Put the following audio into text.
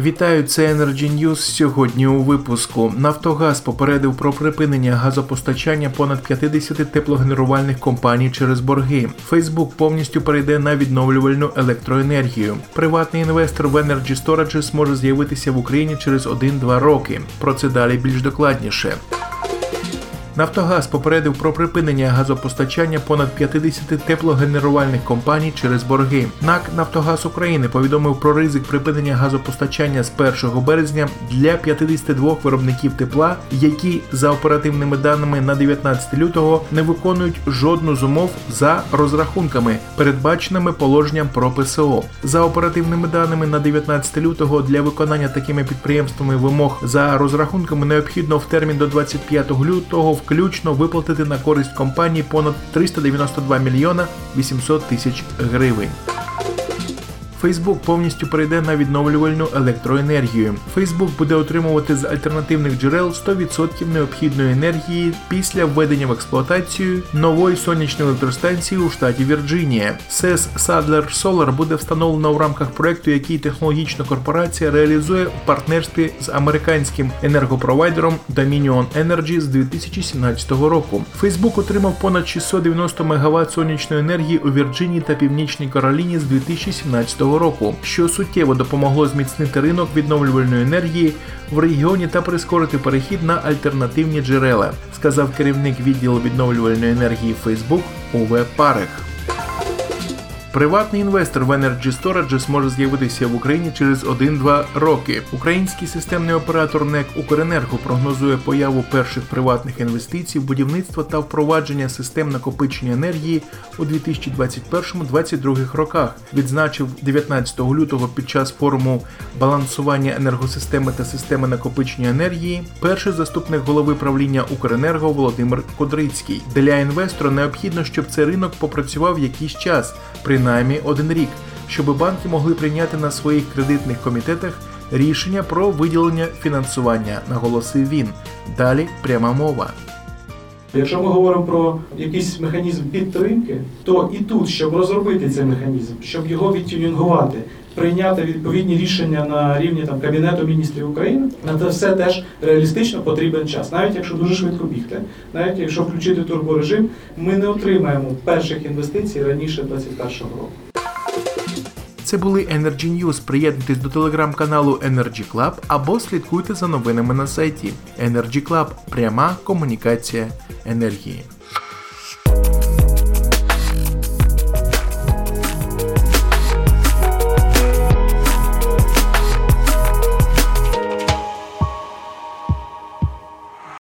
Вітаю, це Energy News Сьогодні у випуску Нафтогаз попередив про припинення газопостачання понад 50 теплогенерувальних компаній через борги. Фейсбук повністю перейде на відновлювальну електроенергію. Приватний інвестор в Energy Storage може з'явитися в Україні через 1-2 роки. Про це далі більш докладніше. Нафтогаз попередив про припинення газопостачання понад 50 теплогенерувальних компаній через борги. НАК Нафтогаз України повідомив про ризик припинення газопостачання з 1 березня для 52 виробників тепла, які за оперативними даними на 19 лютого не виконують жодну з умов за розрахунками, передбаченими положенням про ПСО. За оперативними даними на 19 лютого для виконання такими підприємствами вимог за розрахунками необхідно в термін до 25 лютого включно виплатити на користь компанії понад 392 мільйона 800 тисяч гривень. Facebook повністю перейде на відновлювальну електроенергію. Facebook буде отримувати з альтернативних джерел 100% необхідної енергії після введення в експлуатацію нової сонячної електростанції у штаті Вірджинія. SES Sadler Solar буде встановлено в рамках проекту, який технологічна корпорація реалізує в партнерстві з американським енергопровайдером Dominion Energy з 2017 року. Facebook отримав понад 690 МВт сонячної енергії у Вірджинії та Північній Кароліні з 2017 року року, що суттєво допомогло зміцнити ринок відновлювальної енергії в регіоні та прискорити перехід на альтернативні джерела, сказав керівник відділу відновлювальної енергії Facebook Уве Парех. Приватний інвестор в Energy Storage зможе з'явитися в Україні через 1-2 роки. Український системний оператор НЕК Укренерго прогнозує появу перших приватних інвестицій в будівництво та впровадження систем накопичення енергії у 2021-2022 роках. Відзначив 19 лютого під час форуму балансування енергосистеми та системи накопичення енергії. Перший заступник голови правління Укренерго Володимир Кудрицький. Для інвестора необхідно, щоб цей ринок попрацював якийсь час. При принаймні один рік, щоб банки могли прийняти на своїх кредитних комітетах рішення про виділення фінансування, наголосив він. Далі пряма мова. Якщо ми говоримо про якийсь механізм підтримки, то і тут, щоб розробити цей механізм, щоб його відтюнінгувати, прийняти відповідні рішення на рівні там Кабінету міністрів України, на це все теж реалістично потрібен час. Навіть якщо дуже швидко бігти, навіть якщо включити турборежим, ми не отримаємо перших інвестицій раніше 2021 року. Це були Energy News. Приєднуйтесь до телеграм-каналу Energy Club або слідкуйте за новинами на сайті Energy Club. Пряма комунікація енергії.